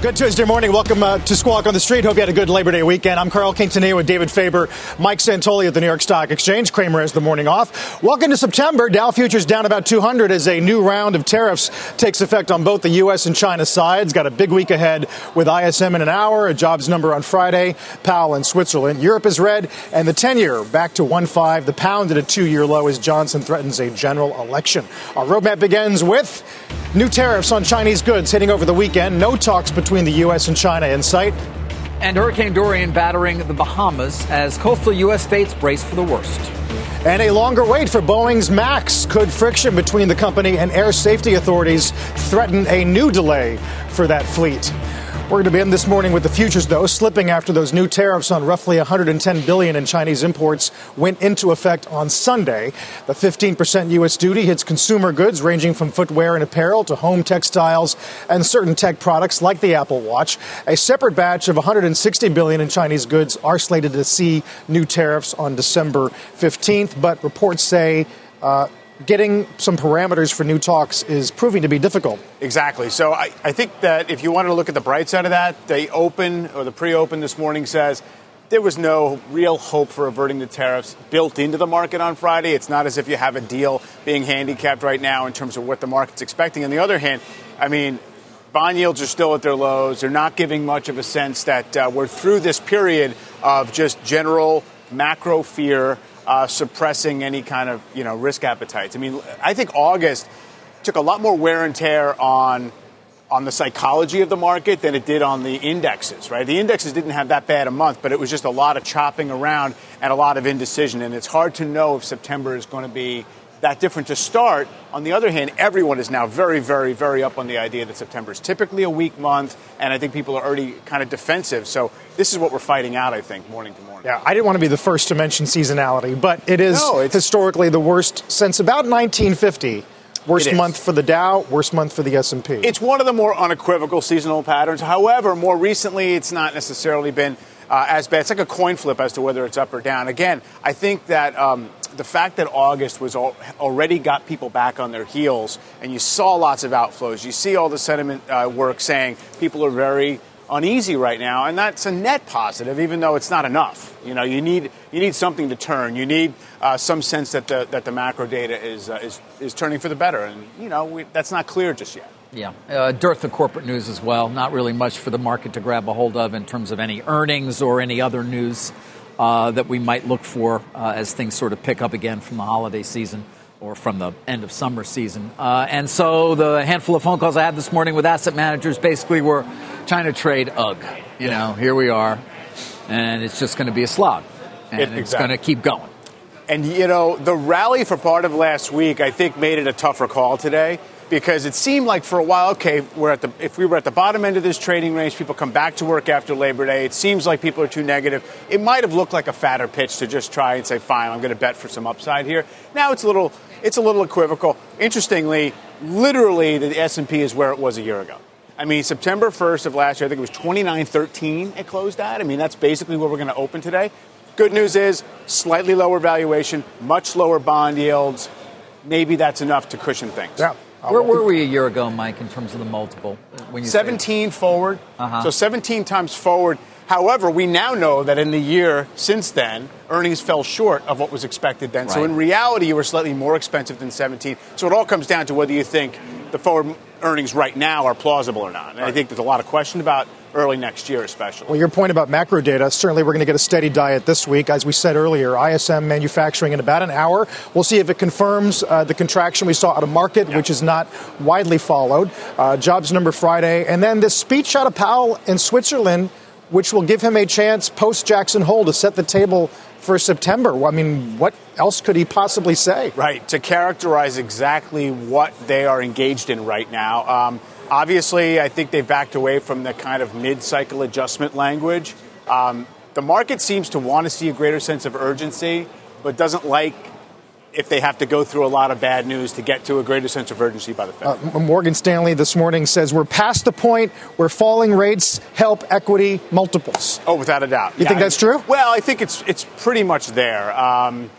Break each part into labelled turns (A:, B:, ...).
A: Good Tuesday morning. Welcome uh, to Squawk on the Street. Hope you had a good Labor Day weekend. I'm Carl Quintanilla with David Faber, Mike Santoli at the New York Stock Exchange. Cramer has the morning off. Welcome to September. Dow futures down about 200 as a new round of tariffs takes effect on both the U.S. and China sides. Got a big week ahead with ISM in an hour, a jobs number on Friday, Powell in Switzerland. Europe is red, and the 10-year back to 1.5. The pound at a two-year low as Johnson threatens a general election. Our roadmap begins with new tariffs on Chinese goods hitting over the weekend. No talks between between the U.S. and China in sight.
B: And Hurricane Dorian battering the Bahamas as coastal U.S. states brace for the worst.
A: And a longer wait for Boeing's MAX. Could friction between the company and air safety authorities threaten a new delay for that fleet? We're going to begin this morning with the futures, though, slipping after those new tariffs on roughly 110 billion in Chinese imports went into effect on Sunday. The 15% U.S. duty hits consumer goods ranging from footwear and apparel to home textiles and certain tech products like the Apple Watch. A separate batch of 160 billion in Chinese goods are slated to see new tariffs on December 15th, but reports say uh, getting some parameters for new talks is proving to be difficult.
C: Exactly. So I, I think that if you wanted to look at the bright side of that, the open or the pre open this morning says there was no real hope for averting the tariffs built into the market on Friday. It's not as if you have a deal being handicapped right now in terms of what the market's expecting. On the other hand, I mean, bond yields are still at their lows. They're not giving much of a sense that uh, we're through this period of just general macro fear uh, suppressing any kind of you know risk appetites. I mean, I think August took a lot more wear and tear on on the psychology of the market than it did on the indexes, right? The indexes didn't have that bad a month, but it was just a lot of chopping around and a lot of indecision. And it's hard to know if September is going to be that different to start. On the other hand, everyone is now very, very, very up on the idea that September is typically a weak month, and I think people are already kind of defensive. So this is what we're fighting out, I think, morning to morning.
A: Yeah, I didn't want to be the first to mention seasonality, but it is no, historically the worst since about 1950. Worst month for the Dow, worst month for the S&P.
C: It's one of the more unequivocal seasonal patterns. However, more recently, it's not necessarily been uh, as bad. It's like a coin flip as to whether it's up or down. Again, I think that um, the fact that August was already got people back on their heels, and you saw lots of outflows. You see all the sentiment uh, work saying people are very uneasy right now, and that's a net positive, even though it's not enough. You know, you need you need something to turn. You need uh, some sense that the that the macro data is uh, is is turning for the better, and you know we, that's not clear just yet.
B: Yeah, uh, dearth of corporate news as well. Not really much for the market to grab a hold of in terms of any earnings or any other news uh, that we might look for uh, as things sort of pick up again from the holiday season or from the end of summer season. Uh, and so the handful of phone calls I had this morning with asset managers basically were China trade, ugh. You know, here we are, and it's just going to be a slog, and it, it's going to keep going.
C: And, you know, the rally for part of last week, I think, made it a tougher call today because it seemed like for a while, okay, we're at the if we were at the bottom end of this trading range, people come back to work after Labor Day. It seems like people are too negative. It might have looked like a fatter pitch to just try and say, fine, I'm going to bet for some upside here. Now it's a little it's a little equivocal. Interestingly, literally the S&P is where it was a year ago. I mean, September 1st of last year, I think it was 29.13 it closed at. I mean, that's basically where we're going to open today. Good news is slightly lower valuation, much lower bond yields. Maybe that's enough to cushion things.
A: Yeah.
B: Where were we a year ago, Mike, in terms of the multiple?
C: When you 17 forward. Uh-huh. So 17 times forward. However, we now know that in the year since then, earnings fell short of what was expected then. Right. So in reality, you were slightly more expensive than 17. So it all comes down to whether you think the forward earnings right now are plausible or not. And right. I think there's a lot of question about early next year, especially.
A: Well, your point about macro data, certainly we're going to get a steady diet this week. As we said earlier, ISM manufacturing in about an hour. We'll see if it confirms uh, the contraction we saw out of market, yeah. which is not widely followed. Uh, jobs number Friday. And then this speech out of Powell in Switzerland, which will give him a chance post Jackson Hole to set the table for September. I mean, what else could he possibly say?
C: Right, to characterize exactly what they are engaged in right now. Um, obviously, I think they backed away from the kind of mid cycle adjustment language. Um, the market seems to want to see a greater sense of urgency, but doesn't like if they have to go through a lot of bad news to get to a greater sense of urgency by the Fed.
A: Uh, Morgan Stanley this morning says we're past the point where falling rates help equity multiples.
C: Oh, without a doubt.
A: You yeah, think that's true?
C: Well, I think it's it's pretty much there. Um,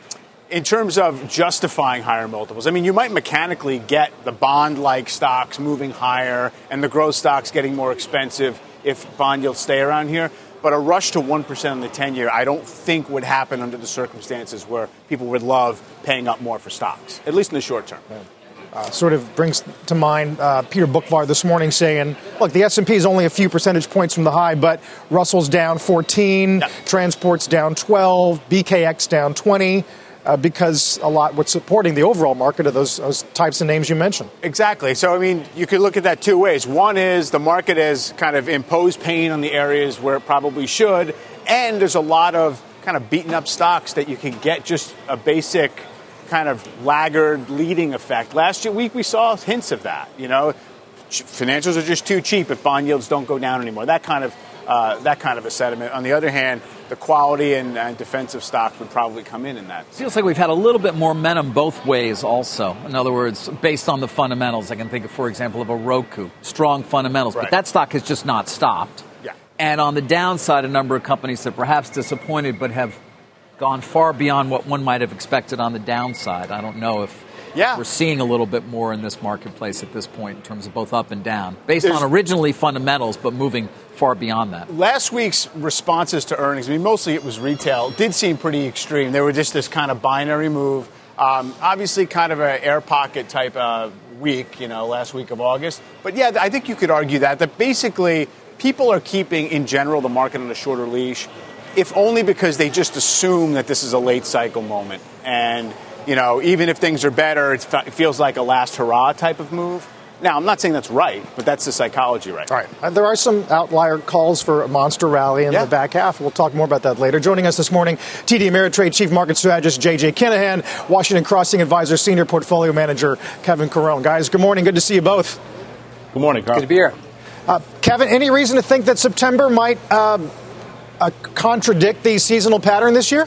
C: in terms of justifying higher multiples, I mean, you might mechanically get the bond like stocks moving higher and the growth stocks getting more expensive if bond yields stay around here. But a rush to 1% on the 10 year, I don't think would happen under the circumstances where people would love paying up more for stocks, at least in the short term.
A: Uh, sort of brings to mind uh, Peter Boockvar this morning saying, "Look, the S&P is only a few percentage points from the high, but Russell's down 14, transport's down 12, BKX down 20." Uh, because a lot what's supporting the overall market are those, those types of names you mentioned.
C: Exactly. So, I mean, you could look at that two ways. One is the market has kind of imposed pain on the areas where it probably should, and there's a lot of kind of beaten up stocks that you can get just a basic kind of laggard leading effect. Last week we saw hints of that. You know, financials are just too cheap if bond yields don't go down anymore. That kind of uh, that kind of a sentiment. On the other hand, the quality and, and, defensive stocks would probably come in in that.
B: Feels like we've had a little bit more momentum both ways also. In other words, based on the fundamentals, I can think, of, for example, of a Roku, strong fundamentals, right. but that stock has just not stopped.
C: Yeah.
B: And on the downside, a number of companies that perhaps disappointed but have gone far beyond what one might have expected on the downside. I don't know if
C: yeah.
B: we're seeing a little bit more in this marketplace at this point in terms of both up and down, based There's, on originally fundamentals, but moving far beyond that.
C: Last week's responses to earnings, I mean, mostly it was retail, did seem pretty extreme. They were just this kind of binary move. Um, obviously, kind of an air pocket type uh, week, you know, last week of August. But yeah, I think you could argue that that basically people are keeping, in general, the market on a shorter leash, if only because they just assume that this is a late cycle moment and you know, even if things are better, it feels like a last hurrah type of move. Now, I'm not saying that's right, but that's the psychology right
A: All right. Uh, there are some outlier calls for a monster rally in yeah. the back half. We'll talk more about that later. Joining us this morning, TD Ameritrade Chief Market Strategist J.J. Kinahan, Washington Crossing Advisor Senior Portfolio Manager Kevin Caron. Guys, good morning. Good to see you both.
D: Good morning, Carl.
B: Good to be here.
A: Uh, Kevin, any reason to think that September might uh, uh contradict the seasonal pattern this year?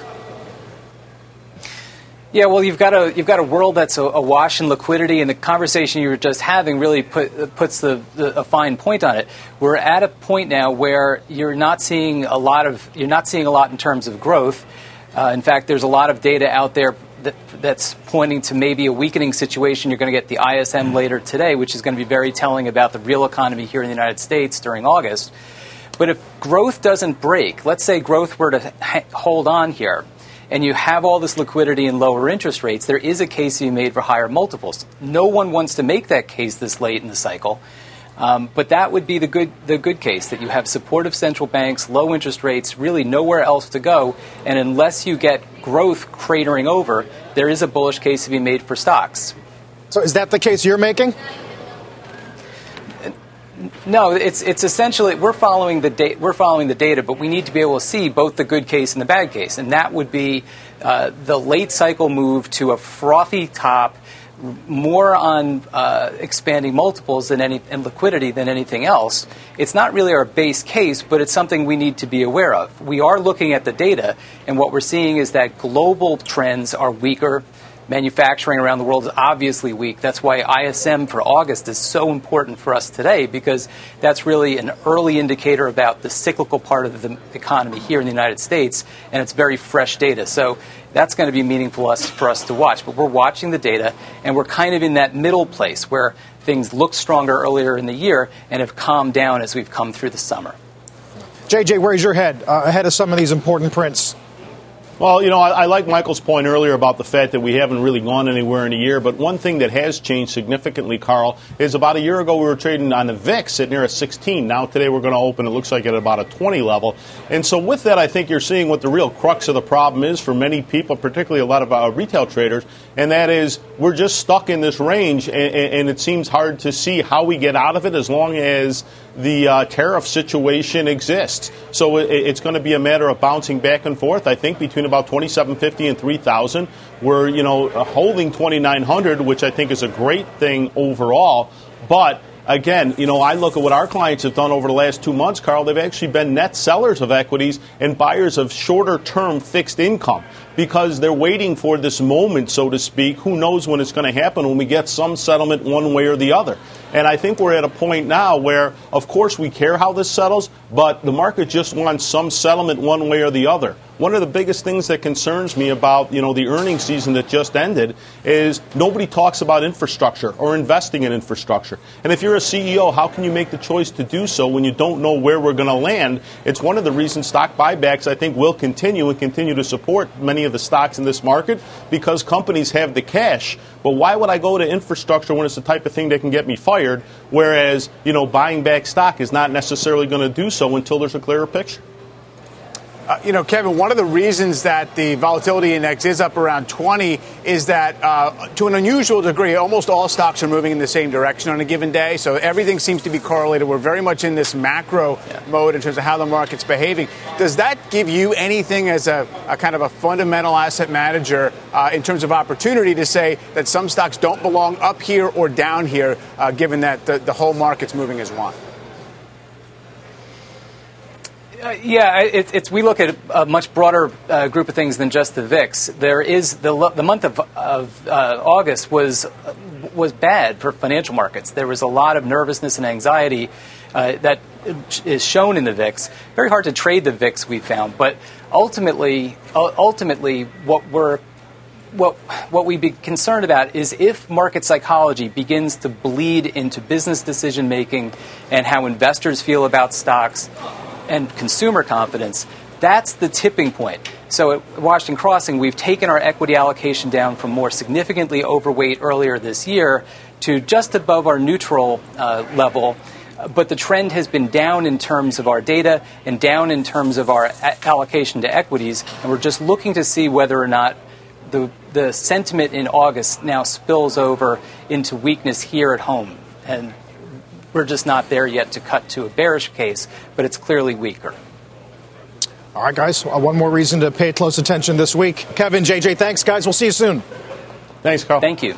E: Yeah, well, you've got a you've got a world that's awash in liquidity, and the conversation you were just having really put, puts the, the, a fine point on it. We're at a point now where you're not seeing a lot of you're not seeing a lot in terms of growth. Uh, in fact, there's a lot of data out there that, that's pointing to maybe a weakening situation. You're going to get the ISM later today, which is going to be very telling about the real economy here in the United States during August. But if growth doesn't break, let's say growth were to ha- hold on here and you have all this liquidity and lower interest rates, there is a case to be made for higher multiples. No one wants to make that case this late in the cycle. Um, but that would be the good, the good case that you have supportive central banks, low interest rates, really nowhere else to go. And unless you get growth cratering over, there is a bullish case to be made for stocks.
A: So, is that the case you're making?
E: No, it's it's essentially we're following the da- we're following the data, but we need to be able to see both the good case and the bad case, and that would be uh, the late cycle move to a frothy top, more on uh, expanding multiples than any and liquidity than anything else. It's not really our base case, but it's something we need to be aware of. We are looking at the data, and what we're seeing is that global trends are weaker manufacturing around the world is obviously weak. That's why ISM for August is so important for us today because that's really an early indicator about the cyclical part of the economy here in the United States, and it's very fresh data. So that's going to be meaningful for us to watch. But we're watching the data, and we're kind of in that middle place where things looked stronger earlier in the year and have calmed down as we've come through the summer.
A: JJ, where's your head uh, ahead of some of these important prints?
D: Well, you know, I, I, like Michael's point earlier about the fact that we haven't really gone anywhere in a year. But one thing that has changed significantly, Carl, is about a year ago we were trading on the VIX at near a 16. Now today we're going to open, it looks like, at about a 20 level. And so with that, I think you're seeing what the real crux of the problem is for many people, particularly a lot of uh, retail traders, and that is we're just stuck in this range, and, and it seems hard to see how we get out of it as long as the uh, tariff situation exists. So it, it's going to be a matter of bouncing back and forth. I think between about 2750 and 3000. We're you know holding 2900, which I think is a great thing overall, but again, you know, I look at what our clients have done over the last two months, Carl. They've actually been net sellers of equities and buyers of shorter term fixed income because they're waiting for this moment, so to speak. Who knows when it's going to happen when we get some settlement one way or the other. And I think we're at a point now where, of course, we care how this settles, but the market just wants some settlement one way or the other. One of the biggest things that concerns me about, you know, the earnings season that just ended is nobody talks about infrastructure or investing in infrastructure. And if you're a CEO, how can you make the choice to do so when you don't know where we're going to land? It's one of the reasons stock buybacks, I think, will continue and continue to support many of the stocks in this market because companies have the cash. But why would I go to infrastructure when it's the type of thing that can get me fired? Whereas, you know, buying back stock is not necessarily going to do so until there's a clearer picture.
C: Uh, you know, Kevin, one of the reasons that the volatility index is up around 20 is that, uh, to an unusual degree, almost all stocks are moving in the same direction on a given day. So everything seems to be correlated. We're very much in this macro yeah. mode in terms of how the market's behaving. Does that give you anything as a, a kind of a fundamental asset manager uh, in terms of opportunity to say that some stocks don't belong up here or down here, uh, given that the, the whole market's moving as one?
E: Uh, yeah, it, it's we look at a much broader uh, group of things than just the VIX. There is the the month of, of uh, August was was bad for financial markets. There was a lot of nervousness and anxiety uh, that is shown in the VIX. Very hard to trade the VIX, we found, but ultimately, ultimately, what we're what, what we'd be concerned about is if market psychology begins to bleed into business decision making and how investors feel about stocks, and consumer confidence, that's the tipping point. So at Washington Crossing, we've taken our equity allocation down from more significantly overweight earlier this year to just above our neutral uh, level. But the trend has been down in terms of our data and down in terms of our allocation to equities. And we're just looking to see whether or not the, the sentiment in August now spills over into weakness here at home. And we're just not there yet to cut to a bearish case, but it's clearly weaker.
A: All right, guys. Uh, one more reason to pay close attention this week. Kevin, JJ, thanks, guys. We'll see you soon.
D: Thanks, Carl.
E: Thank you.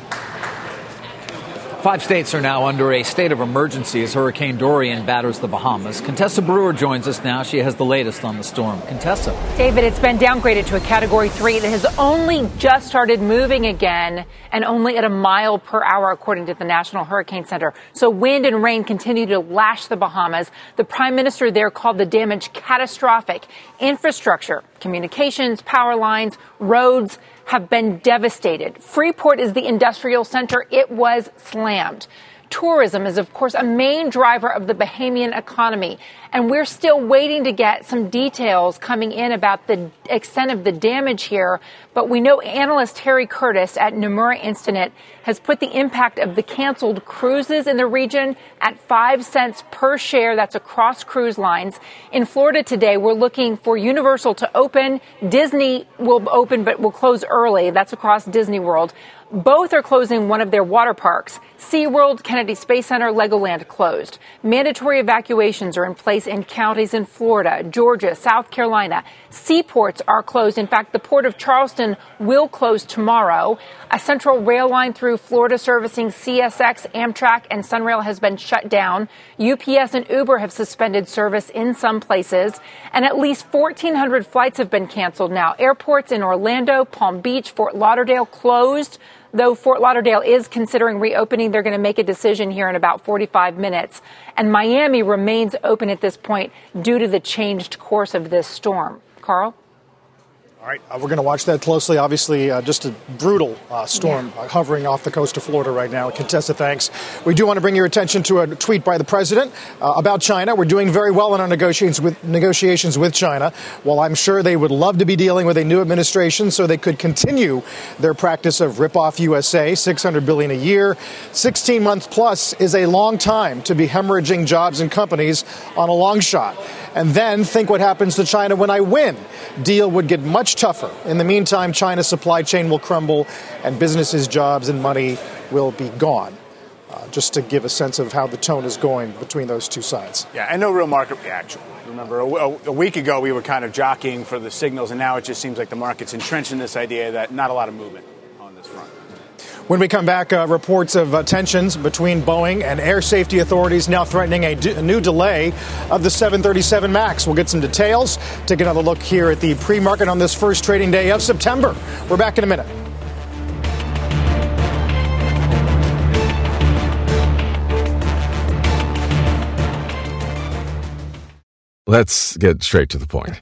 B: Five states are now under a state of emergency as Hurricane Dorian batters the Bahamas. Contessa Brewer joins us now. She has the latest on the storm. Contessa.
F: David, it's been downgraded to a category three. It has only just started moving again and only at a mile per hour, according to the National Hurricane Center. So wind and rain continue to lash the Bahamas. The prime minister there called the damage catastrophic. Infrastructure, communications, power lines, roads, have been devastated. Freeport is the industrial center. It was slammed. Tourism is, of course, a main driver of the Bahamian economy. And we're still waiting to get some details coming in about the extent of the damage here. But we know analyst Harry Curtis at Nomura Instinet has put the impact of the canceled cruises in the region at five cents per share. That's across cruise lines. In Florida today, we're looking for Universal to open. Disney will open, but will close early. That's across Disney World. Both are closing one of their water parks. SeaWorld, Kennedy Space Center, Legoland closed. Mandatory evacuations are in place in counties in Florida, Georgia, South Carolina. Seaports are closed. In fact, the port of Charleston will close tomorrow. A central rail line through Florida servicing CSX, Amtrak, and Sunrail has been shut down. UPS and Uber have suspended service in some places. And at least 1,400 flights have been canceled now. Airports in Orlando, Palm Beach, Fort Lauderdale closed. Though Fort Lauderdale is considering reopening, they're going to make a decision here in about 45 minutes. And Miami remains open at this point due to the changed course of this storm. Carl?
A: All right, uh, we're going to watch that closely. Obviously, uh, just a brutal uh, storm yeah. Uh, hovering off the coast of Florida right now. Contessa, thanks. We do want to bring your attention to a tweet by the president uh, about China. We're doing very well in our negotiations with negotiations with China. While I'm sure they would love to be dealing with a new administration so they could continue their practice of rip off USA, 600 billion a year, 16 months plus is a long time to be hemorrhaging jobs and companies on a long shot and then think what happens to China when I win. Deal would get much tougher. In the meantime, China's supply chain will crumble and businesses, jobs, and money will be gone. uh, just to give a sense of how the tone is going between those two sides.
C: Yeah, and no real market reaction. Remember, a, a, week ago we were kind of jockeying for the signals, and now it just seems like the market's entrenched in this idea that not a lot of movement.
A: When we come back, uh, reports of uh, tensions between Boeing and air safety authorities now threatening a, d- a new delay of the 737 MAX. We'll get some details. Take another look here at the pre market on this first trading day of September. We're back in a minute.
G: Let's get straight to the point.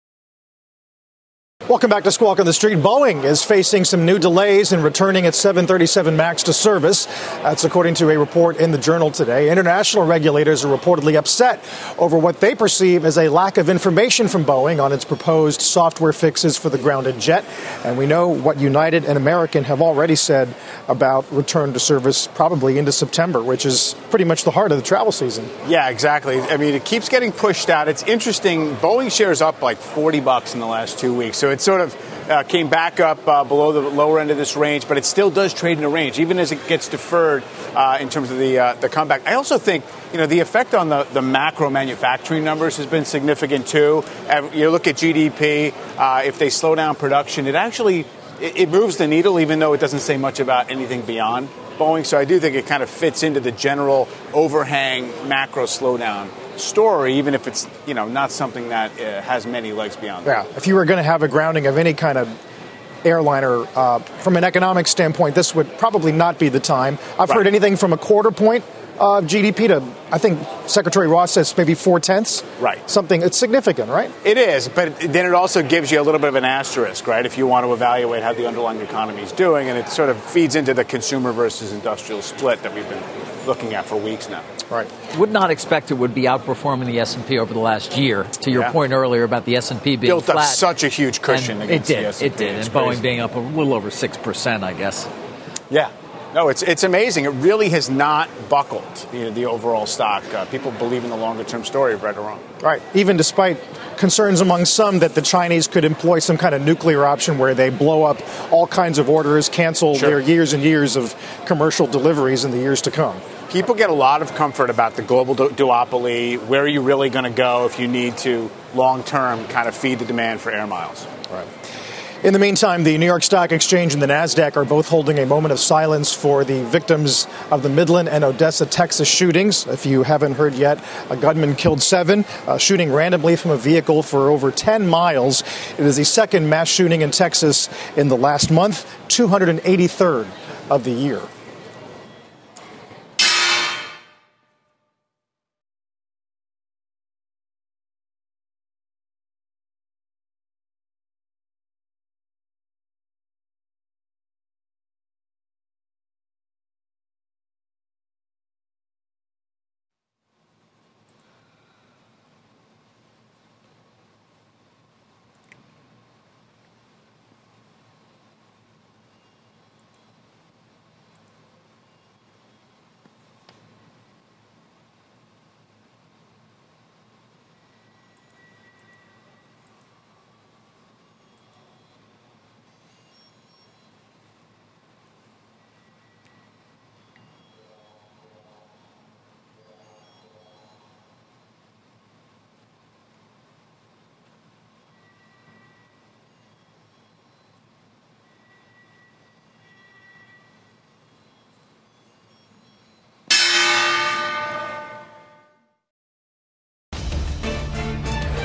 A: Welcome back to Squawk on the Street. Boeing is facing some new delays in returning its 737 MAX to service. That's according to a report in the Journal today. International regulators are reportedly upset over what they perceive as a lack of information from Boeing on its proposed software fixes for the grounded jet. And we know what United and American have already said about return to service probably into September, which is pretty much the heart of the travel season.
C: Yeah, exactly. I mean, it keeps getting pushed out. It's interesting. Boeing shares up like 40 bucks in the last two weeks. So it sort of uh, came back up uh, below the lower end of this range, but it still does trade in a range, even as it gets deferred uh, in terms of the uh, the comeback. I also think you know the effect on the, the macro manufacturing numbers has been significant too. You look at GDP; uh, if they slow down production, it actually it, it moves the needle, even though it doesn't say much about anything beyond Boeing. So I do think it kind of fits into the general overhang macro slowdown story, even if it's you know not something that uh, has many legs beyond.
A: Yeah,
C: that.
A: if you were going to have a grounding of any kind of airliner uh, from an economic standpoint, this would probably not be the time. I've right. heard anything from a quarter point of GDP to, I think Secretary Ross says maybe four tenths.
C: Right.
A: Something, it's significant, right?
C: It is, but then it also gives you a little bit of an asterisk, right? If you want to evaluate how the underlying economy is doing, and it sort of feeds into the consumer versus industrial split that we've been looking at for weeks now.
A: Right.
B: Would not expect it would be outperforming the S&P over the last year. To your yeah. point earlier about the S&P being
C: built
B: flat,
C: up such a huge cushion.
B: Against it did.
C: It
B: did.
C: It's
B: and
C: crazy.
B: Boeing being up a little over six percent, I guess.
C: Yeah. No, it's it's amazing. It really has not buckled you know, the overall stock. Uh, people believe in the longer term story, right or wrong.
A: Right. Even despite concerns among some that the Chinese could employ some kind of nuclear option where they blow up all kinds of orders, cancel
C: sure.
A: their years and years of commercial deliveries in the years to come.
C: People get a lot of comfort about the global du- duopoly. Where are you really going to go if you need to long term kind of feed the demand for air miles?
A: Right. In the meantime, the New York Stock Exchange and the NASDAQ are both holding a moment of silence for the victims of the Midland and Odessa, Texas shootings. If you haven't heard yet, a gunman killed seven, uh, shooting randomly from a vehicle for over 10 miles. It is the second mass shooting in Texas in the last month, 283rd of the year.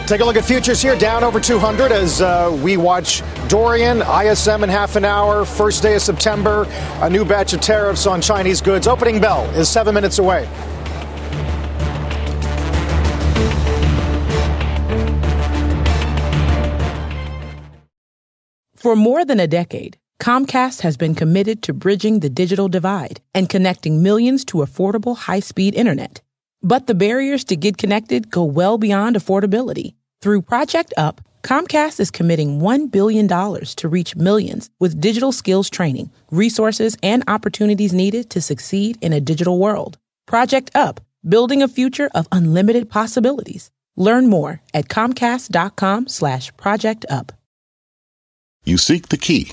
A: Take a look at futures here, down over 200 as uh, we watch Dorian, ISM in half an hour, first day of September, a new batch of tariffs on Chinese goods. Opening bell is seven minutes away.
H: For more than a decade, Comcast has been committed to bridging the digital divide and connecting millions to affordable high speed internet. But the barriers to get connected go well beyond affordability. Through Project Up, Comcast is committing $1 billion to reach millions with digital skills training, resources, and opportunities needed to succeed in a digital world. Project Up, building a future of unlimited possibilities. Learn more at comcast.com slash project up.
I: You seek the key,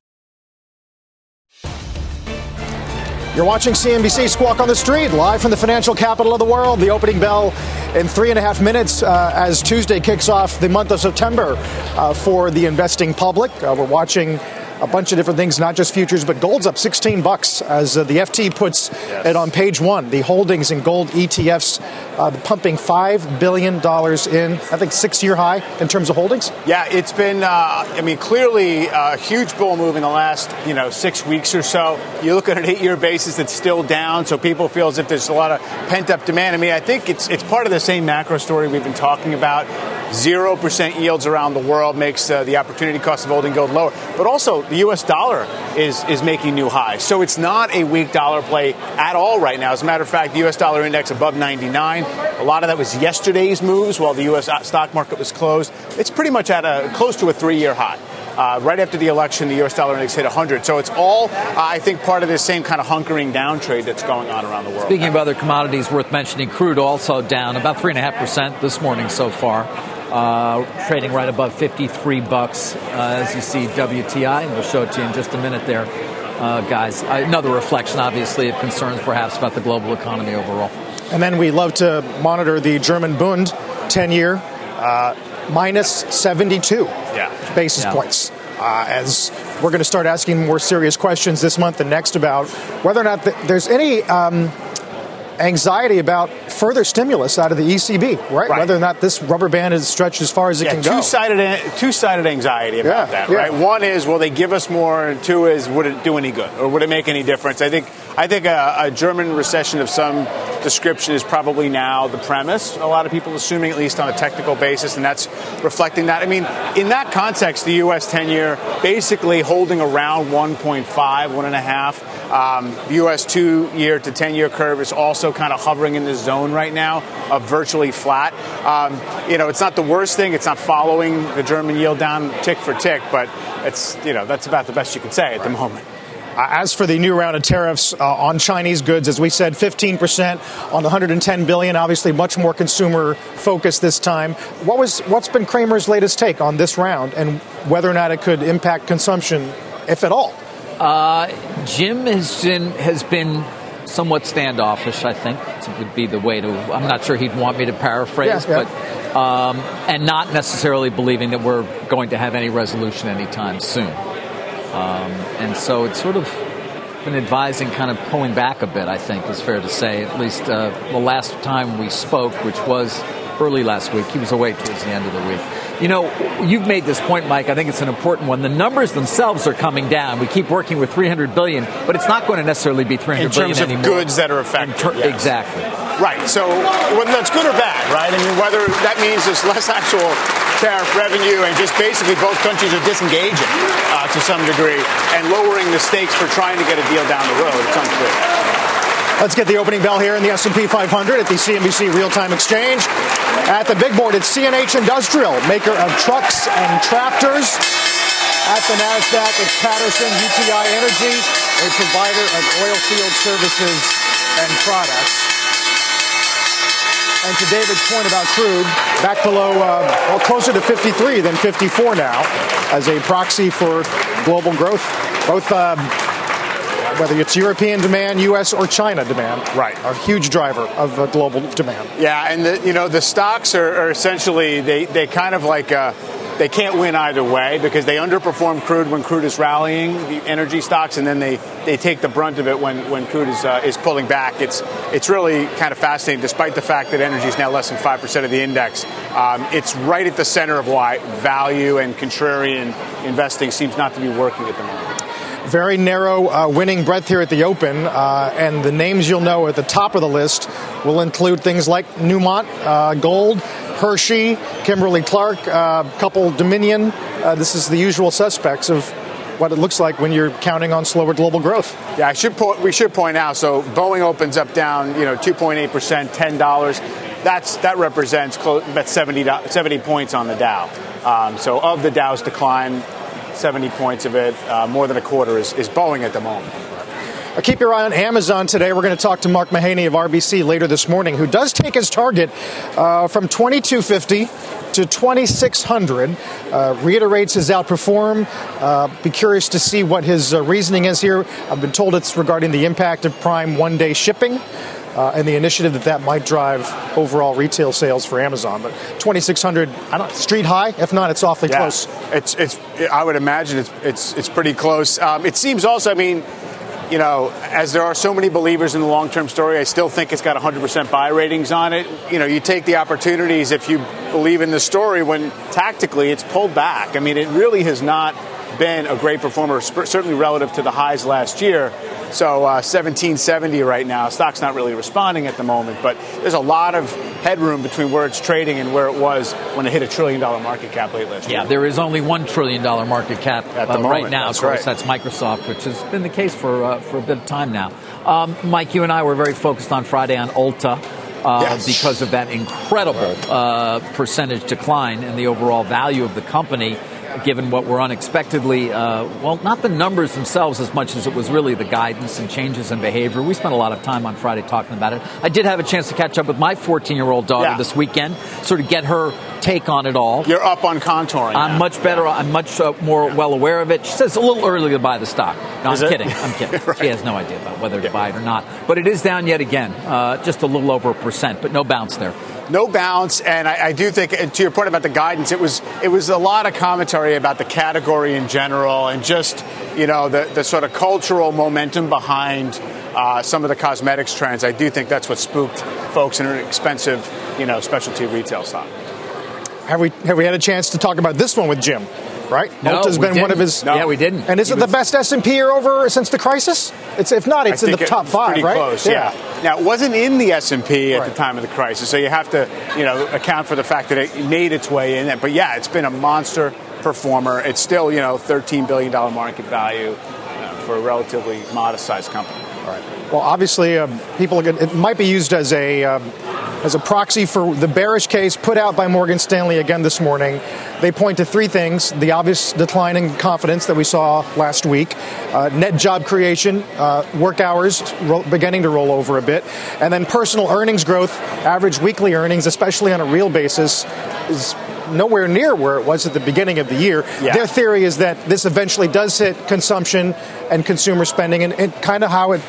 A: You're watching CNBC Squawk on the Street, live from the financial capital of the world. The opening bell in three and a half minutes uh, as Tuesday kicks off the month of September uh, for the investing public. Uh, we're watching a bunch of different things, not just futures, but gold's up 16 bucks as uh, the FT puts yes. it on page one. The holdings in gold ETFs uh, pumping $5 billion in, I think, six year high in terms of holdings.
C: Yeah, it's been, uh, I mean, clearly a huge bull move in the last, you know, six weeks or so. You look at an eight year basis, it's still down, so people feel as if there's a lot of pent up demand. I mean, I think it's, it's part of the same macro story we've been talking about. 0% yields around the world makes uh, the opportunity cost of holding gold lower. But also, the U.S. dollar is, is making new highs. So it's not a weak dollar play at all right now. As a matter of fact, the U.S. dollar index above 99. A lot of that was yesterday's moves while the U.S. stock market was closed. It's pretty much at a close to a three year high. Uh, right after the election, the U.S. dollar index hit 100. So it's all, uh, I think, part of this same kind of hunkering down trade that's going on around the world.
B: Speaking of other commodities worth mentioning, crude also down about 3.5% this morning so far uh, trading right above 53 bucks, uh, as you see WTI, and we'll show it to you in just a minute there, uh, guys. Another reflection, obviously, of concerns perhaps about the global economy overall.
A: And then we love to monitor the German Bund 10 year, uh, minus 72 yeah. basis yeah. points. Uh, as we're going to start asking more serious questions this month and next about whether or not there's any um, anxiety about further stimulus out of the ECB, right? right. Whether or not this rubber band is stretched as far as it
C: yeah,
A: can
C: go. Two-sided, two-sided anxiety about yeah, that, yeah. right? One is, will they give us more? And two is, would it do any good? Or would it make any difference? I think, I think a, a German recession of some description is probably now the premise. A lot of people assuming, at least on a technical basis, and that's reflecting that. I mean, in that context, the U.S. 10-year basically holding around 1.5, 1.5. Um, the U.S. two-year to 10-year curve is also kind of hovering in this zone right now of virtually flat. Um, you know, it's not the worst thing. It's not following the German yield down tick for tick, but it's you know that's about the best you can say at the moment.
A: Uh, as for the new round of tariffs uh, on Chinese goods, as we said, 15% on the 110 billion, obviously much more consumer focused this time. What was what's been Cramer's latest take on this round and whether or not it could impact consumption, if at all?
B: Uh, Jim has been, has been somewhat standoffish, I think, would be the way to. I'm not sure he'd want me to paraphrase, yeah, yeah. but um, and not necessarily believing that we're going to have any resolution anytime soon. Um, and so it's sort of been advising kind of pulling back a bit, I think is fair to say. At least uh, the last time we spoke, which was early last week, he was away towards the end of the week. You know, you've made this point, Mike. I think it's an important one. The numbers themselves are coming down. We keep working with 300 billion, but it's not going to necessarily be 300
C: in terms
B: of
C: goods that are affected. Ter-
B: yes. Exactly.
C: Right. So whether that's good or bad, right? I mean, whether that means there's less actual tariff revenue and just basically both countries are disengaging uh, to some degree and lowering the stakes for trying to get a deal down the road. It's unclear.
A: Let's get the opening bell here in the S&P 500 at the CNBC Real-Time Exchange. At the big board, it's CNH Industrial, maker of trucks and tractors. At the NASDAQ, it's Patterson UTI Energy, a provider of oil field services and products. And to David's point about crude, back below, uh, well, closer to 53 than 54 now, as a proxy for global growth. Both uh, whether it's European demand, U.S. or China demand.
C: Right.
A: A huge driver of uh, global demand.
C: Yeah, and the, you know the stocks are, are essentially they they kind of like. Uh, they can't win either way because they underperform crude when crude is rallying, the energy stocks, and then they, they take the brunt of it when, when crude is, uh, is pulling back. It's, it's really kind of fascinating, despite the fact that energy is now less than 5% of the index. Um, it's right at the center of why value and contrarian investing seems not to be working at the moment
A: very narrow uh, winning breadth here at the Open, uh, and the names you'll know at the top of the list will include things like Newmont, uh, Gold, Hershey, Kimberly Clark, a uh, couple Dominion. Uh, this is the usual suspects of what it looks like when you're counting on slower global growth.
C: Yeah, I should po- we should point out. So Boeing opens up down, you know, 2.8 percent, ten dollars. That's that represents close, about 70, 70 points on the Dow. Um, so of the Dow's decline, 70 points of it, uh, more than a quarter is, is Boeing at the moment.
A: Uh, keep your eye on Amazon today. We're going to talk to Mark Mahaney of RBC later this morning, who does take his target uh, from 2250 to 2600. Uh, reiterates his outperform. Uh, be curious to see what his uh, reasoning is here. I've been told it's regarding the impact of Prime one day shipping. Uh, and the initiative that that might drive overall retail sales for Amazon. But 2,600, I don't street high. If not, it's awfully
C: yeah,
A: close.
C: It's, it's, I would imagine it's, it's, it's pretty close. Um, it seems also, I mean, you know, as there are so many believers in the long term story, I still think it's got 100% buy ratings on it. You know, you take the opportunities if you believe in the story when tactically it's pulled back. I mean, it really has not been a great performer, certainly relative to the highs last year. So uh, 1770 right now. Stock's not really responding at the moment, but there's a lot of headroom between where it's trading and where it was when it hit a trillion dollar market cap late last
B: year.
C: Yeah,
B: there is only one trillion dollar market cap
C: at the uh, moment.
B: right now.
C: That's
B: of course,
C: right.
B: that's Microsoft, which has been the case for uh, for a bit of time now. Um, Mike, you and I were very focused on Friday on Ulta. Uh, yes. because of that incredible uh, percentage decline in the overall value of the company given what were unexpectedly, uh, well, not the numbers themselves as much as it was really the guidance and changes in behavior. We spent a lot of time on Friday talking about it. I did have a chance to catch up with my 14 year old daughter
C: yeah.
B: this weekend, sort of get her take on it all.
C: You're up on contouring.
B: I'm
C: now.
B: much better. I'm much uh, more yeah. well aware of it. She says it's a little early to buy the stock. No,
C: is
B: I'm
C: it?
B: kidding. I'm kidding.
C: right.
B: She has no idea about whether to yeah. buy it or not. But it is down yet again, uh, just a little over a percent, but no bounce there
C: no bounce, and I, I, do think, to your point about the guidance, it was it was a lot of commentary about the category in general, and just you know the the sort of cultural momentum behind uh, some of the cosmetics trends. I do think that's what spooked folks in an expensive, you know, specialty retail stock.
A: Have we have we had a chance to talk about this one with Jim? Right?
B: No,
A: Ulta's been
B: didn't.
A: one of his.
B: No. Yeah, we didn't.
A: And is it the best S and P year over since the crisis? It's if not, it's in the top five,
C: pretty
A: right?
C: Close, yeah. yeah. Now it wasn't in the S and P at right. the time of the crisis, so you have to you know account for the fact that it made its way in. But yeah, it's been a monster performer. It's still you know 13 billion dollar market value uh, for a relatively modest sized company.
A: All right. Well, obviously, um, people it might be used as a um, as a proxy for the bearish case put out by Morgan Stanley again this morning. They point to three things: the obvious decline in confidence that we saw last week, uh, net job creation, uh, work hours ro- beginning to roll over a bit, and then personal earnings growth, average weekly earnings, especially on a real basis, is nowhere near where it was at the beginning of the year.
C: Yeah.
A: Their theory is that this eventually does hit consumption and consumer spending, and, and kind of how it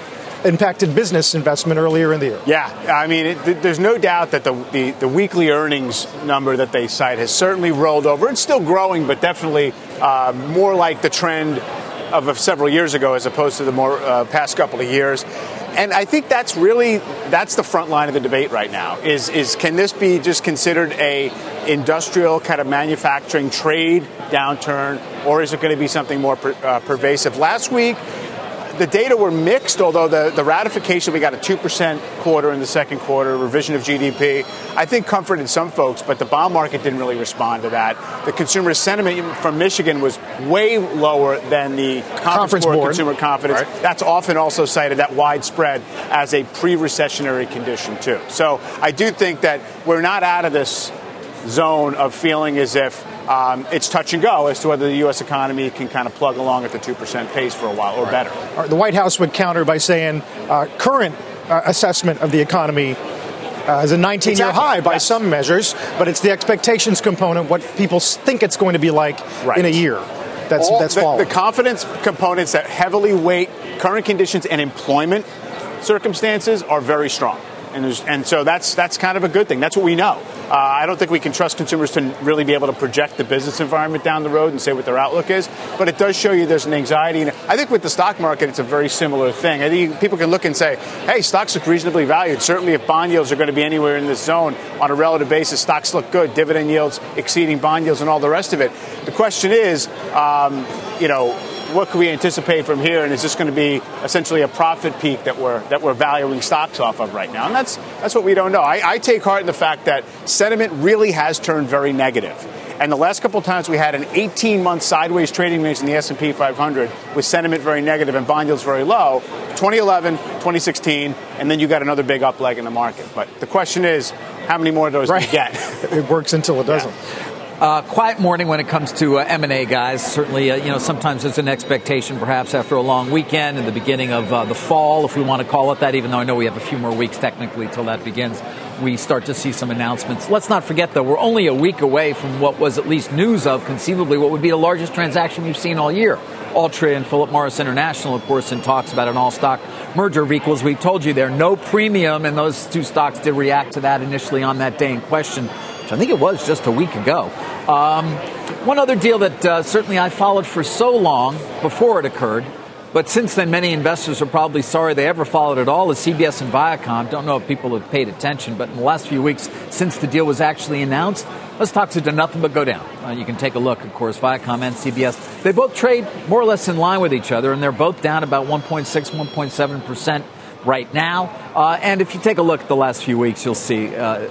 A: impacted business investment earlier in the year.
C: Yeah, I mean, it, there's no doubt that the, the, the, weekly earnings number that they cite has certainly rolled over. It's still growing, but definitely uh, more like the trend of several years ago as opposed to the more uh, past couple of years. And I think that's really that's the front line of the debate right now. Is is can this be just considered a industrial kind of manufacturing trade downturn, or is it going to be something more per, uh, pervasive? Last week, the data were mixed, although the, the ratification, we got a 2% quarter in the second quarter, revision of GDP, I think comforted some folks, but the bond market didn't really respond to that. The consumer sentiment from Michigan was way lower than the Conference,
A: Conference Board,
C: Consumer Confidence.
A: Right.
C: That's often also cited, that widespread, as a pre recessionary condition, too. So I do think that we're not out of this zone of feeling as if um, it's touch and go as to whether the U.S. economy can kind of plug along at the 2% pace for a while or right. better.
A: The White House would counter by saying uh, current uh, assessment of the economy uh, is a 19 year high by
C: yes.
A: some measures, but it's the expectations component, what people think it's going to be like
C: right.
A: in a year. that's
C: all,
A: that's
C: the,
A: fallen.
C: the confidence components that heavily weight current conditions and employment circumstances are very strong. And, and, so that's that's kind of a good thing. That's what we know. Uh, I don't think we can trust consumers to really be able to project the business environment down the road and say what their outlook is. But it does show you there's an anxiety. And I think with the stock market, it's a very similar thing. I think people can look and say, hey, stocks look reasonably valued. Certainly, if bond yields are going to be anywhere in this zone on a relative basis, stocks look good. Dividend yields exceeding bond yields and all the rest of it. The question is, um, you know, what can we anticipate from here? And is this going to be essentially a profit peak that we're that we're valuing stocks off of right now? And that's that's what we don't know. I, I take heart in the fact that sentiment really has turned very negative. And the last couple of times we had an 18-month sideways trading range in the S&P 500 with sentiment very negative and bond yields very low, 2011, 2016, and then you got another big up leg in the market. But the question is, how many more of those
A: right.
C: do you get?
A: it works until it doesn't.
B: Yeah. Uh, quiet morning when it comes to uh, M&A, guys. Certainly, uh, you know, sometimes there's an expectation, perhaps after a long weekend and the beginning of uh, the fall, if we want to call it that. Even though I know we have a few more weeks technically till that begins, we start to see some announcements. Let's not forget, though, we're only a week away from what was at least news of, conceivably, what would be the largest transaction we've seen all year. Altria and Philip Morris International, of course, in talks about an all-stock merger of equals. We've told you there, no premium, and those two stocks did react to that initially on that day in question. I think it was just a week ago. Um, one other deal that uh, certainly I followed for so long before it occurred, but since then many investors are probably sorry they ever followed it all, is CBS and Viacom. Don't know if people have paid attention, but in the last few weeks since the deal was actually announced, let's talk to nothing but go down. Uh, you can take a look, of course, Viacom and CBS. They both trade more or less in line with each other, and they're both down about 1.6, 1.7 percent right now. Uh, and if you take a look at the last few weeks, you'll see uh,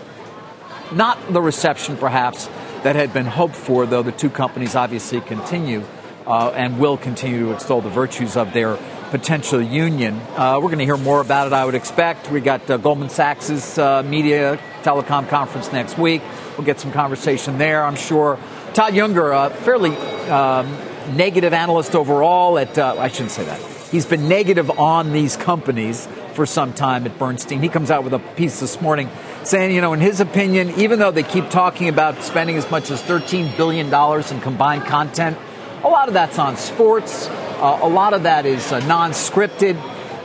B: not the reception, perhaps, that had been hoped for, though the two companies obviously continue uh, and will continue to extol the virtues of their potential union. Uh, we're going to hear more about it, I would expect. We got uh, Goldman Sachs's uh, media telecom conference next week. We'll get some conversation there, I'm sure. Todd Juenger, a fairly um, negative analyst overall at, uh, I shouldn't say that. He's been negative on these companies for some time at Bernstein. He comes out with a piece this morning saying, you know, in his opinion, even though they keep talking about spending as much as $13 billion in combined content, a lot of that's on sports, uh, a lot of that is uh, non scripted.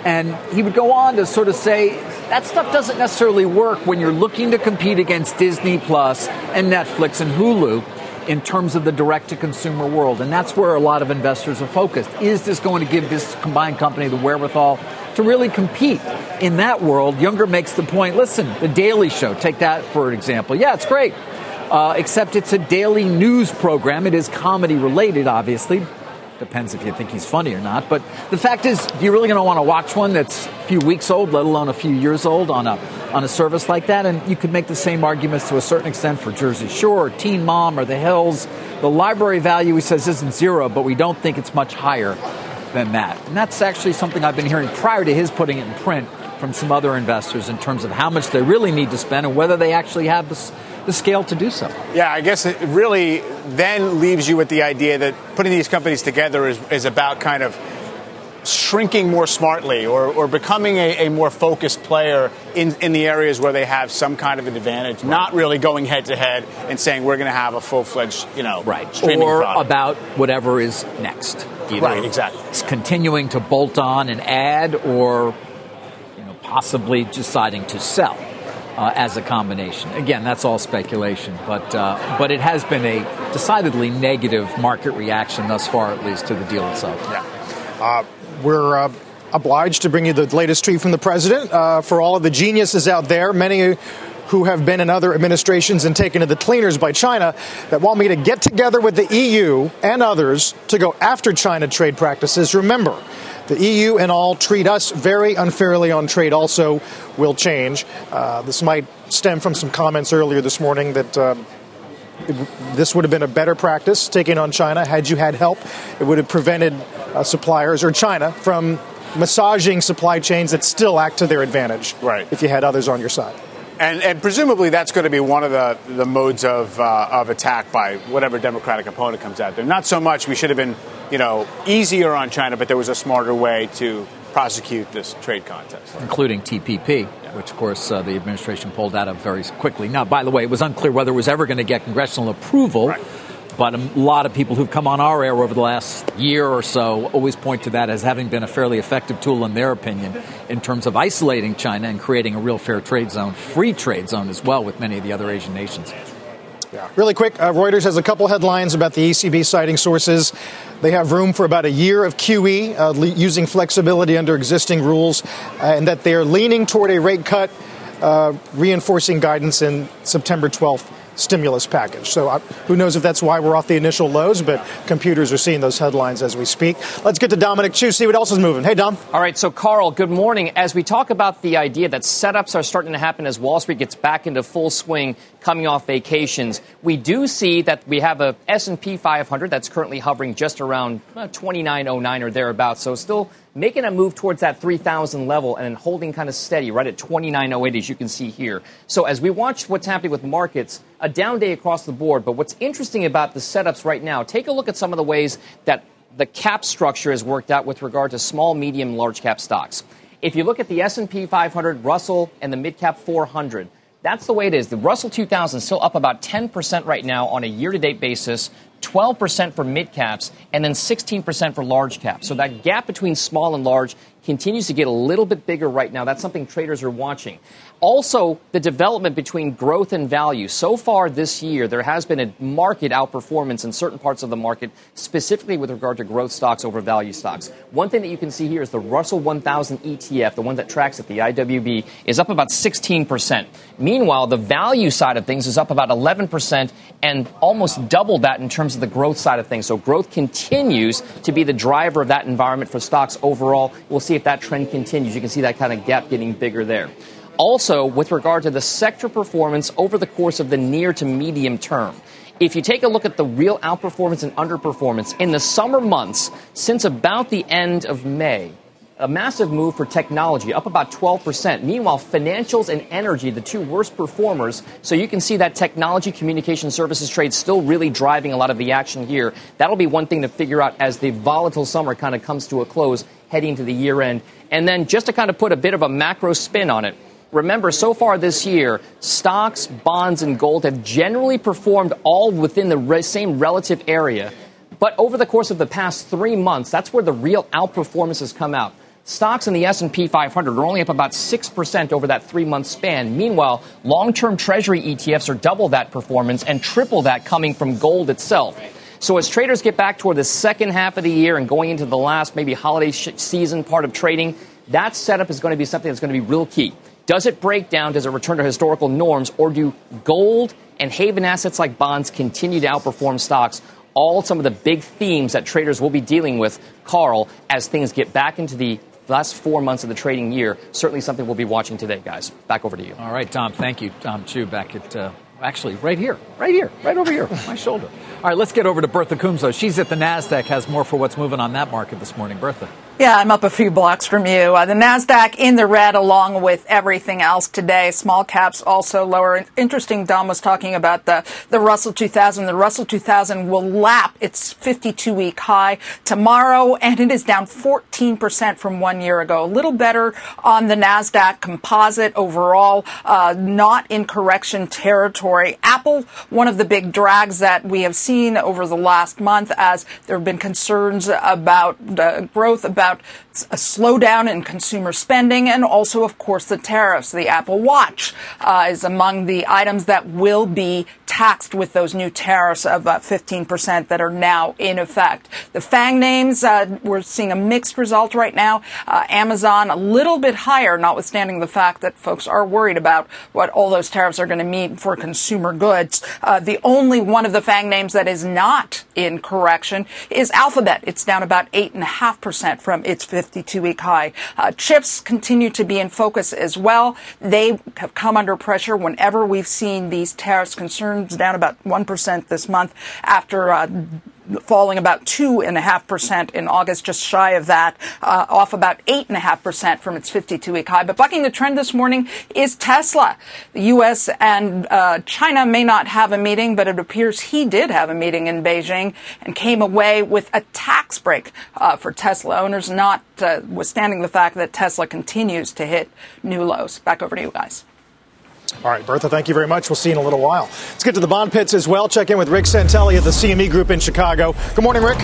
B: And he would go on to sort of say that stuff doesn't necessarily work when you're looking to compete against Disney Plus and Netflix and Hulu in terms of the direct to consumer world. And that's where a lot of investors are focused. Is this going to give this combined company the wherewithal to really compete in that world? Juenger makes the point listen, The Daily Show, take that for an example. Yeah, it's great. Uh, except it's a daily news program. It is comedy related, obviously. Depends if you think he's funny or not. But the fact is, you're really going to want to watch one that's a few weeks old, let alone a few years old, on a on a service like that? And you could make the same arguments to a certain extent for Jersey Shore, or Teen Mom, or The Hills. The library value, he says, isn't zero, but we don't think it's much higher than that. And that's actually something I've been hearing prior to his putting it in print from some other investors in terms of how much they really need to spend and whether they actually have the, the scale to do so.
C: Yeah, I guess it really then leaves you with the idea that putting these companies together is, is about kind of shrinking more smartly or, or becoming a, a, more focused player in, in the areas where they have some kind of an advantage, right. not really going head to head and saying we're going to have a full fledged, you know,
B: right.
C: streaming
B: or
C: product.
B: about whatever is next. Either
C: right, exactly.
B: It's continuing to bolt on and add or you know, possibly deciding to sell. Uh, as a combination. Again, that's all speculation, but uh, but it has been a decidedly negative market reaction thus far, at least to the deal itself.
C: Yeah.
A: Uh, we're uh, obliged to bring you the latest tweet from the president. Uh, for all of the geniuses out there, many who have been in other administrations and taken to the cleaners by China, that want me to get together with the EU and others to go after China trade practices. Remember, the EU and all treat us very unfairly on trade also will change. Uh, this might stem from some comments earlier this morning that uh, this would have been a better practice taking on China had you had help. It would have prevented uh, suppliers or China from massaging supply chains that still act to their advantage.
C: Right.
A: If you had others on your side.
C: And, and presumably that's going to be one of the, the modes of, uh, of attack by whatever Democratic opponent comes out there. Not so much we should have been, you know, easier on China, but there was a smarter way to prosecute this trade contest.
B: Including TPP, which, of course, uh, the administration pulled out of very quickly. Now, by the way, it was unclear whether it was ever going to get congressional approval.
C: Right.
B: But a lot of people who've come on our air over the last year or so always point to that as having been a fairly effective tool, in their opinion, in terms of isolating China and creating a real fair trade zone, free trade zone as well with many of the other Asian nations.
A: Yeah. Really quick, uh, Reuters has a couple headlines about the ECB citing sources. They have room for about a year of QE uh, le- using flexibility under existing rules, uh, and that they are leaning toward a rate cut, uh, reinforcing guidance in September 12th stimulus package. So uh, who knows if that's why we're off the initial lows, but computers are seeing those headlines as we speak. Let's get to Dominic Chu, see what else is moving. Hey, Dom.
J: All right, so Carl, good morning. As we talk about the idea that setups are starting to happen as Wall Street gets back into full swing coming off vacations, we do see that we have a S&P 500 that's currently hovering just around uh, 2909 or thereabouts. So still making a move towards that 3,000 level and then holding kind of steady right at 2908 as you can see here. So as we watch what's happening with markets, a down day across the board. But what's interesting about the setups right now, take a look at some of the ways that the cap structure has worked out with regard to small, medium, large cap stocks. If you look at the S&P 500, Russell, and the mid cap 400, that's the way it is. The Russell 2000 is still up about 10% right now on a year to date basis. 12% for mid caps, and then 16% for large caps. So that gap between small and large continues to get a little bit bigger right now. That's something traders are watching. Also, the development between growth and value. So far this year, there has been a market outperformance in certain parts of the market, specifically with regard to growth stocks over value stocks. One thing that you can see here is the Russell 1000 ETF, the one that tracks it, the IWB, is up about 16%. Meanwhile, the value side of things is up about 11% and almost double that in terms of the growth side of things. So growth continues to be the driver of that environment for stocks overall. We'll see if that trend continues. You can see that kind of gap getting bigger there. Also, with regard to the sector performance over the course of the near to medium term, if you take a look at the real outperformance and underperformance in the summer months since about the end of May, a massive move for technology, up about 12%. Meanwhile, financials and energy, the two worst performers. So you can see that technology, communication services trade still really driving a lot of the action here. That'll be one thing to figure out as the volatile summer kind of comes to a close heading to the year end. And then just to kind of put a bit of a macro spin on it, remember, so far this year, stocks, bonds, and gold have generally performed all within the same relative area. But over the course of the past three months, that's where the real outperformance has come out. Stocks in the S&P 500 are only up about 6% over that 3-month span. Meanwhile, long-term treasury ETFs are double that performance and triple that coming from gold itself. So as traders get back toward the second half of the year and going into the last maybe holiday sh- season part of trading, that setup is going to be something that's going to be real key. Does it break down? Does it return to historical norms? Or do gold and haven assets like bonds continue to outperform stocks? All some of the big themes that traders will be dealing with, Carl, as things get back into the last four months of the trading year. Certainly something we'll be watching today, guys. Back over to you.
B: All right, Dom. Thank you, Dom Chu. Back at uh, actually right here, right here, right over here, my shoulder. All right, let's get over to Bertha Coombs. She's at the Nasdaq. Has more for what's moving on that market this morning. Bertha.
K: Yeah, I'm up a few blocks from you. Uh, the Nasdaq in the red, along with everything else today. Small caps also lower. Interesting. Dom was talking about the the Russell 2000. The Russell 2000 will lap its 52-week high tomorrow, and it is down 14 percent from one year ago. A little better on the Nasdaq Composite overall, uh, not in correction territory. Apple, one of the big drags that we have seen over the last month, as there have been concerns about growth about about a slowdown in consumer spending and also, of course, the tariffs. The Apple Watch uh, is among the items that will be taxed with those new tariffs of uh, 15% that are now in effect. The FANG names, uh, we're seeing a mixed result right now. Uh, Amazon a little bit higher, notwithstanding the fact that folks are worried about what all those tariffs are going to mean for consumer goods. Uh, the only one of the FANG names that is not in correction is Alphabet. It's down about 8.5% from its 52 week high. Uh, chips continue to be in focus as well. They have come under pressure whenever we've seen these tariffs concerns down about 1% this month after uh, falling about 2.5% in August, just shy of that, uh, off about 8.5% from its 52 week high. But bucking the trend this morning is Tesla. The U.S. and uh, China may not have a meeting, but it appears he did have a meeting in Beijing and came away with a tax break uh, for Tesla owners, notwithstanding uh, the fact that Tesla continues to hit new lows. Back over to you guys.
A: All right, Bertha, thank you very much. We'll see you in a little while. Let's get to the bond pits as well. Check in with Rick Santelli of the CME Group in Chicago. Good morning, Rick.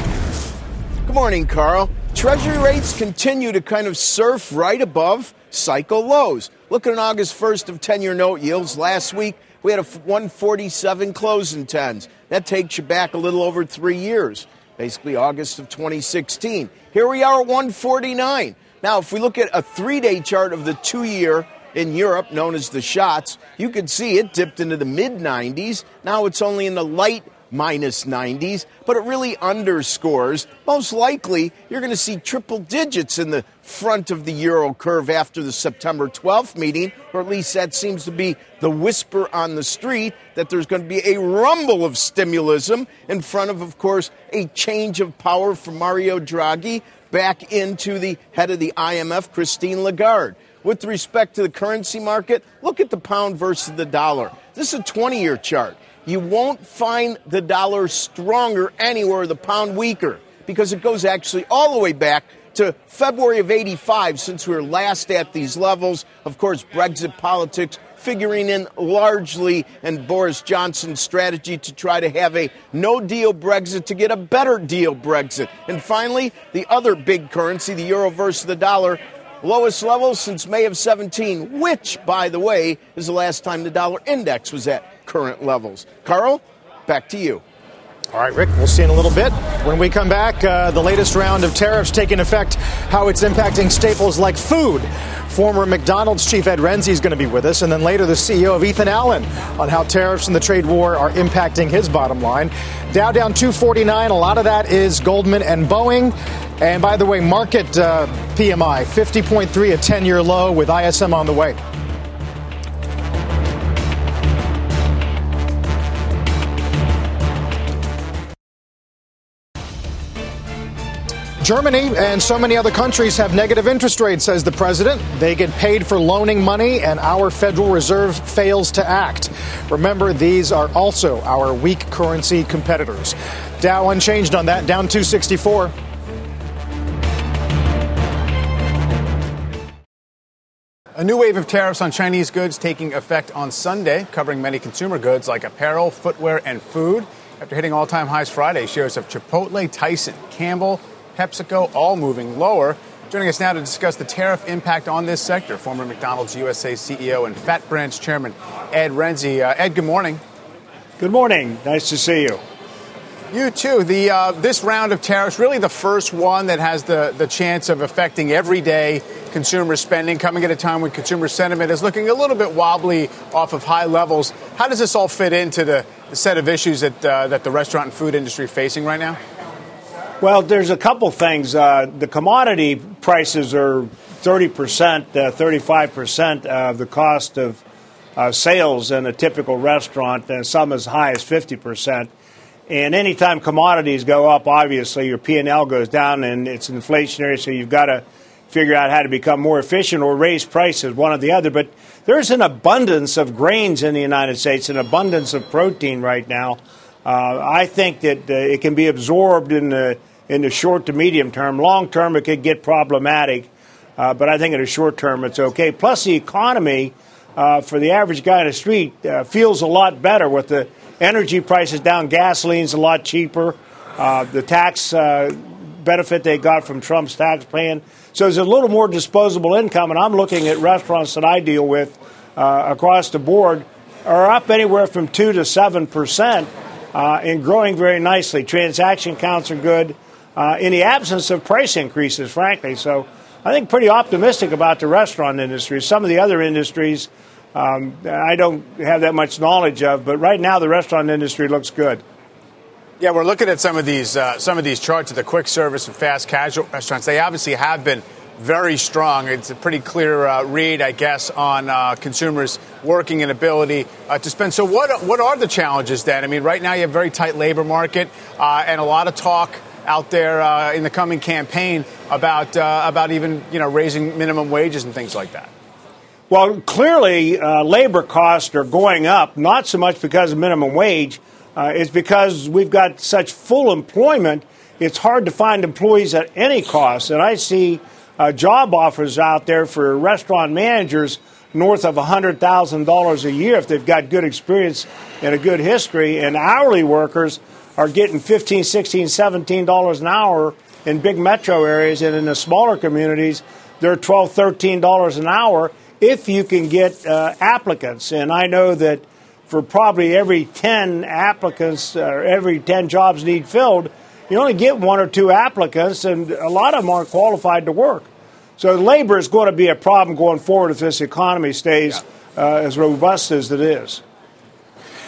L: Good morning, Carl. Treasury rates continue to kind of surf right above cycle lows. Look at an August 1st of 10 year note yields. Last week, we had a 147 close in 10s. That takes you back a little over three years, basically August of 2016. Here we are at 149. Now, if we look at a three day chart of the two year in Europe, known as the schatz, you can see it dipped into the mid 90s. Now it's only in the light minus 90s, but it really underscores most likely you're going to see triple digits in the front of the euro curve after the September 12th meeting, or at least that seems to be the whisper on the street that there's going to be a rumble of stimulism in front of, of course, a change of power from Mario Draghi back into the head of the IMF, Christine Lagarde. With respect to the currency market, look at the pound versus the dollar. This is a 20 year chart you won't find the dollar stronger anywhere, the pound weaker, because it goes actually all the way back to February of 85 since we were last at these levels. Of course, Brexit politics figuring in largely and Boris Johnson's strategy to try to have a no deal Brexit to get a better deal Brexit. And finally, the other big currency, the euro versus the dollar, lowest level since May of 17, which, by the way, is the last time the dollar index was at current levels. Carl, back to you.
A: All right, Rick, we'll see in a little bit. When we come back, uh, the latest round of tariffs taking effect, how it's impacting staples like food. Former McDonald's chief Ed Rensi is going to be with us, and then later the CEO of Ethan Allen on how tariffs and the trade war are impacting his bottom line. Dow down 249. A lot of that is Goldman and Boeing. And by the way, Markit uh, PMI 50.3, a 10 year low with ISM on the way. Germany and so many other countries have negative interest rates, says the president. They get paid for loaning money, and our Federal Reserve fails to act. Remember, these are also our weak currency competitors. Dow unchanged on that, down 264.
C: A new wave of tariffs on Chinese goods taking effect on Sunday, covering many consumer goods like apparel, footwear, and food. After hitting all time highs Friday, shares of Chipotle, Tyson, Campbell, PepsiCo, all moving lower. Joining us now to discuss the tariff impact on this sector, former McDonald's USA CEO and Fat Brands Chairman Ed Rensi. Uh, Ed, good morning.
M: Good morning. Nice to see you.
C: You too. The uh, this round of tariffs really the first one that has the the chance of affecting everyday consumer spending, coming at a time when consumer sentiment is looking a little bit wobbly off of high levels. How does this all fit into the, the set of issues that uh, that the restaurant and food industry facing right now?
M: Well, there's a couple things. Uh, the commodity prices are 30%, uh, 35% of the cost of uh, sales in a typical restaurant, and some as high as 50%. And anytime commodities go up, obviously your P&L goes down, and it's inflationary, so you've got to figure out how to become more efficient or raise prices, one or the other. But there's an abundance of grains in the United States, an abundance of protein right now. Uh, I think that uh, it can be absorbed in the in the short to medium term. Long term, it could get problematic, uh, but I think in the short term, it's okay. Plus, the economy uh, for the average guy in the street uh, feels a lot better with the energy prices down, gasoline's a lot cheaper, uh, the tax uh, benefit they got from Trump's tax plan. So there's a little more disposable income, and I'm looking at restaurants that I deal with uh, across the board are up anywhere from 2 to 7 percent and growing very nicely. Transaction counts are good uh, in the absence of price increases, frankly. So I think pretty optimistic about the restaurant industry. Some of the other industries um, I don't have that much knowledge of, but right now the restaurant industry looks good.
C: Yeah, we're looking at some of these uh, some of these charts of the quick service and fast casual restaurants. They obviously have been very strong. It's a pretty clear uh, read, I guess, on uh, consumers' working and ability uh, to spend. So, what what are the challenges then? I mean, right now you have a very tight labor market uh, and a lot of talk out there uh, in the coming campaign about uh, about even you know raising minimum wages and things like that?
M: Well, clearly, uh, labor costs are going up, not so much because of minimum wage. Uh, it's because we've got such full employment. It's hard to find employees at any cost, and I see uh, job offers out there for restaurant managers north of $100,000 a year if they've got good experience and a good history. And hourly workers are getting 15, 16, 17 dollars an hour in big metro areas, and in the smaller communities, they're 12, 13 dollars an hour if you can get uh, applicants. And I know that for probably every 10 applicants, or every 10 jobs need filled, you only get one or two applicants, and a lot of them aren't qualified to work. So labor is going to be a problem going forward if this economy stays uh, as robust as it is.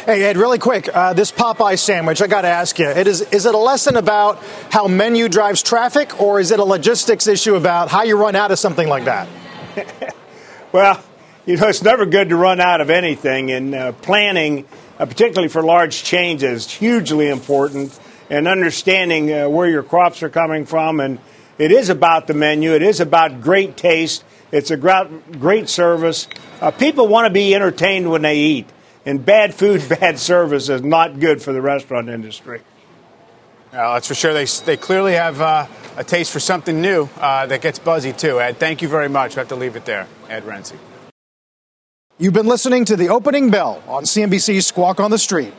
A: Hey, Ed, really quick, uh, this Popeye sandwich, I got to ask you, it is, is it a lesson about how menu drives traffic, or is it a logistics issue about how you run out of something like that?
M: well, you know, it's never good to run out of anything, and uh, planning, uh, particularly for large changes, is hugely important, and understanding uh, where your crops are coming from. And it is about the menu, it is about great taste, it's a great service. Uh, people want to be entertained when they eat. And bad food, bad service is not good for the restaurant industry.
C: Uh, that's for sure. They, they clearly have uh, a taste for something new uh, that gets buzzy, too. Ed, thank you very much. We have to leave it there. Ed Rensi.
A: You've been listening to the opening bell on CNBC's Squawk on the Street.